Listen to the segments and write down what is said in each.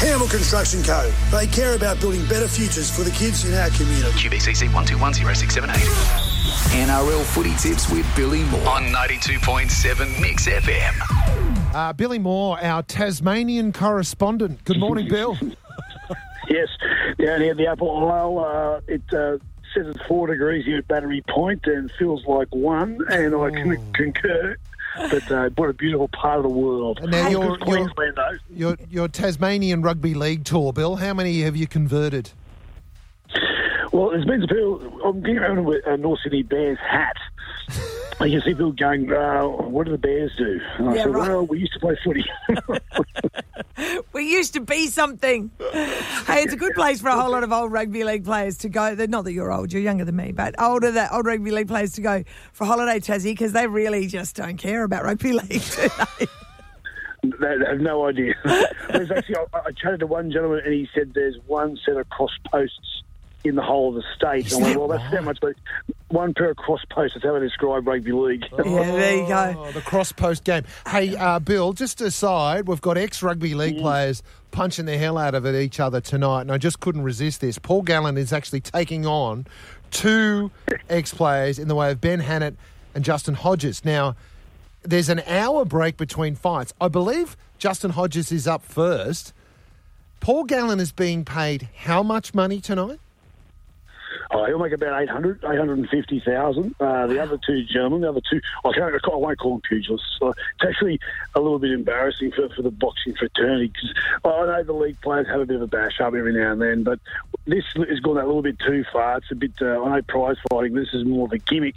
Campbell Construction Co. They care about building better futures for the kids in our community. QBCC 1210678. NRL footy tips with Billy Moore on 92.7 Mix FM. Uh, Billy Moore, our Tasmanian correspondent. Good morning, Bill. Yes, down here at the Apple Isle, uh, it uh, says it's four degrees here at Battery Point and feels like one, and I can concur. But uh, what a beautiful part of the world. And now you're- Queensland, though. Your, your Tasmanian Rugby League tour, Bill. How many have you converted? Well, there's been some people. I'm getting around with a North Sydney Bears hat. I can see people going, uh, "What do the Bears do?" And I Yeah, said, right. "Well, we used to play footy." We used to be something. hey, it's a good place for a whole lot of old rugby league players to go. Not that you're old, you're younger than me, but older that old rugby league players to go for holiday Tassie because they really just don't care about rugby league, do they? they they have no idea. There's actually, I, I chatted to one gentleman, and he said there's one set of cross posts in the whole of the state. And I went, well, that's that much, but one pair of cross posts. That's how they describe rugby league. yeah, there you go. Oh, the cross post game. Hey, uh, Bill, just aside, we've got ex rugby league players punching the hell out of it each other tonight, and I just couldn't resist this. Paul Gallen is actually taking on two ex players in the way of Ben Hannant and Justin Hodges. Now, there's an hour break between fights. I believe Justin Hodges is up first. Paul Gallen is being paid how much money tonight? Oh, he'll make about 800, 850,000. Uh, the other two gentlemen, the other two, I, can't, I won't call them pugilists. So it's actually a little bit embarrassing for, for the boxing fraternity because I know the league players have a bit of a bash up every now and then, but this has gone a little bit too far. It's a bit, uh, I know prize fighting, but this is more of a gimmick.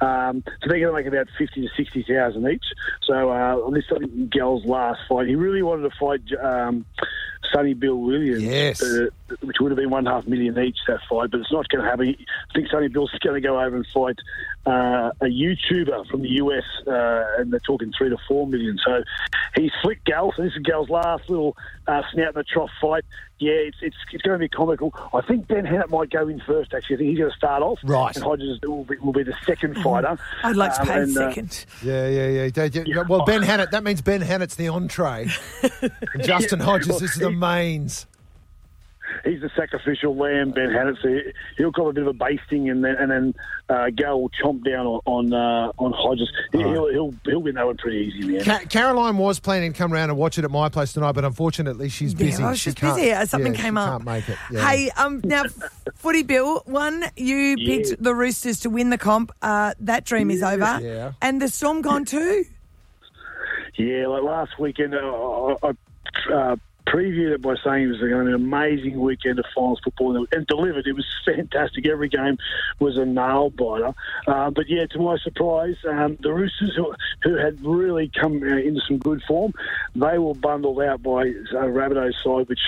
Um, so they're going to make about 50 to 60,000 each. So uh, this I think Gal's last fight. He really wanted to fight um, Sonny Bill Williams, Yes. uh, which would have been one and a half million each that fight, but it's not going to happen. I think Sonny Bill's going to go over and fight uh, a YouTuber from the US, uh, and they're talking three to four million. So he's flicked Gal. So this is Gal's last little uh, snout in the trough fight. Yeah, it's, it's it's going to be comical. I think Ben Hannant might go in first. Actually, I think he's going to start off. Right. And Hodges will be, will be the second fighter. I'd like to Um, pay and, uh, second. Yeah, yeah, yeah. Yeah. Well, Ben Hannant, that means Ben Hannant's the entree. And Justin Hodges is the mains. He's the sacrificial lamb, Ben Hannant. So he- he'll call a bit of a basting, and then and then uh, Gal will chomp down on on, uh, on Hodges. He, He'll, he'll he'll win that one pretty easy, in the end. Ca- Caroline was planning to come round and watch it at my place tonight, but unfortunately she's busy. Yeah, I was She busy. Something yeah, came she up. Can't make it. Yeah. Hey, um, now, Footy Bill, one, you Yeah. picked the Roosters to win the comp. Uh, that dream is over. Yeah. And the Storm gone too. Yeah, like last weekend, uh, I, I uh, previewed it by saying it was going to be an amazing weekend of finals football, and, and delivered. It was fantastic. Every game was a nail biter. Uh, but yeah, to my surprise, um, the Roosters, who, who had really come uh, into some good form, they were bundled out by uh, Rabbitoh's side, which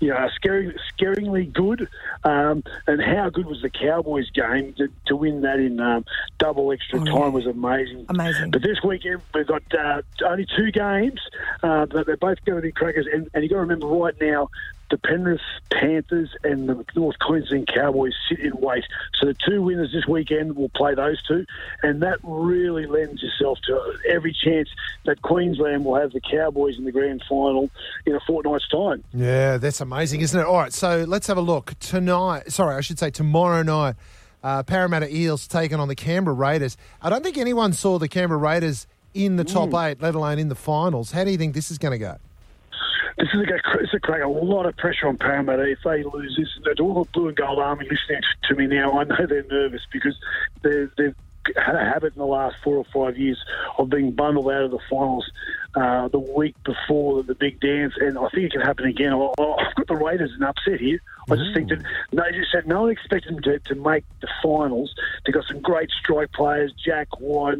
you know, are scary, scaringly good. Um, and how good was the Cowboys game to, to win that in um, double extra Oh, time yeah. was amazing. Amazing. But this weekend we've got uh, only two games, uh, but they're both going to be crackers. And, and you got remember right now, the Penrith Panthers and the North Queensland Cowboys sit in wait. So the two winners this weekend will play those two, and that really lends itself to every chance that Queensland will have the Cowboys in the grand final in a fortnight's time. Yeah, that's amazing, isn't it? All right, so let's have a look. Tonight, sorry, I should say tomorrow night, uh, Parramatta Eels taking on the Canberra Raiders. I don't think anyone saw the Canberra Raiders in the top eight, let alone in the finals. How do you think this is going to go? This is a, it's a crack. A lot of pressure on Parramatta if they lose this. To all the blue and gold army listening to me now, I know they're nervous because they're, they've had a habit in the last four or five years of being bundled out of the finals uh, the week before the big dance, and I think it can happen again. I- I've got the Raiders an upset here. I just think that they just said no one expected them to, to make the finals. They've got some great strike players, Jack White,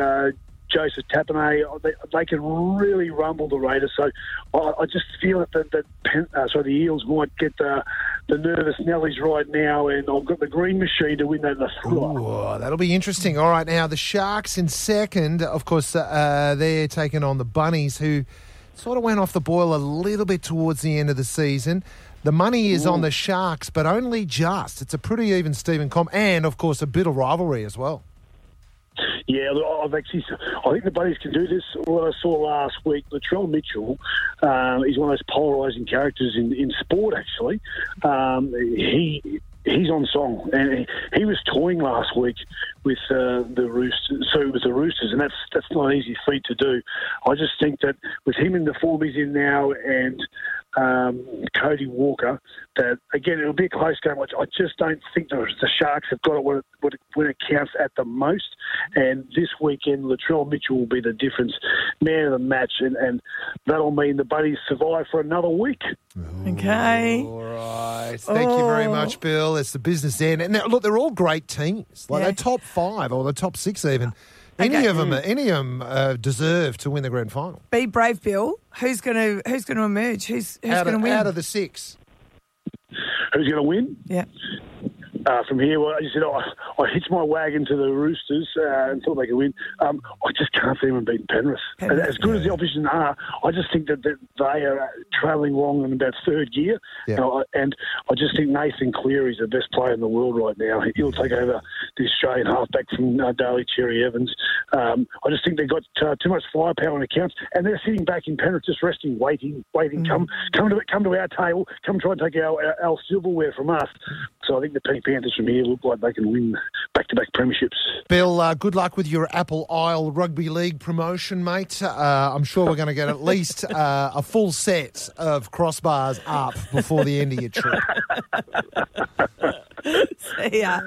uh, Joseph Tapine, they, they can really rumble the Raiders. So I, I just feel that the, the Pen- uh, sorry, the Eels might get the, the nervous Nellies right now, and I've got the green machine to win that. Ooh, that'll be interesting. All right, now the Sharks in second. Of course, uh, they're taking on the Bunnies, who sort of went off the boil a little bit towards the end of the season. The money is on the Sharks, but only just. It's a pretty even Stephen comp, and of course a bit of rivalry as well. Yeah, I've actually. I think the buddies can do this. What I saw last week, Latrell Mitchell, um, he's one of those polarising characters in, in sport. Actually, um, he he's on song, and he, he was toying last week with uh, the Roosters. So with the Roosters, and that's that's not an easy feat to do. I just think that with him in the form he's in now, and um, Cody Walker, that again it'll be a close game. Which I just don't think the, the Sharks have got it when, it when it counts at the most. And this weekend, Latrell Mitchell will be the difference man of the match, and, and that'll mean the Buddies survive for another week. Okay. All right. Thank you very Oh. much, Bill. It's the business end. And now, look, they're all great teams. Like Yeah. they're top five or the top six even. Any Okay. of them, any of them uh, deserve to win the grand final. Be brave, Bill. Who's going to Who's going to emerge? Who's Who's going to win? out of the six. Who's going to win? yeah. uh, from here. Well, you said I, I hitched my wagon to the Roosters uh, and thought they could win. Um, I just can't see them beating Penrith. Penrith, as good as the opposition are, I just think that, that they are travelling along in about third gear. Yeah. And, I, and I just think Nathan Cleary's the best player in the world right now. He'll take over the Australian halfback from uh, Daly Cherry Evans. Um, I just think they've got uh, too much firepower in accounts, and they're sitting back in Penrith just resting, waiting, waiting. Come, come to come to our table. Come try and take our, our, our silverware from us. So I think the Pink Panthers from here look like they can win back-to-back premierships. Bill, uh, good luck with your Apple Isle Rugby League promotion, mate. Uh, I'm sure we're going to get at least uh, a full set of crossbars up before the end of your trip. See ya.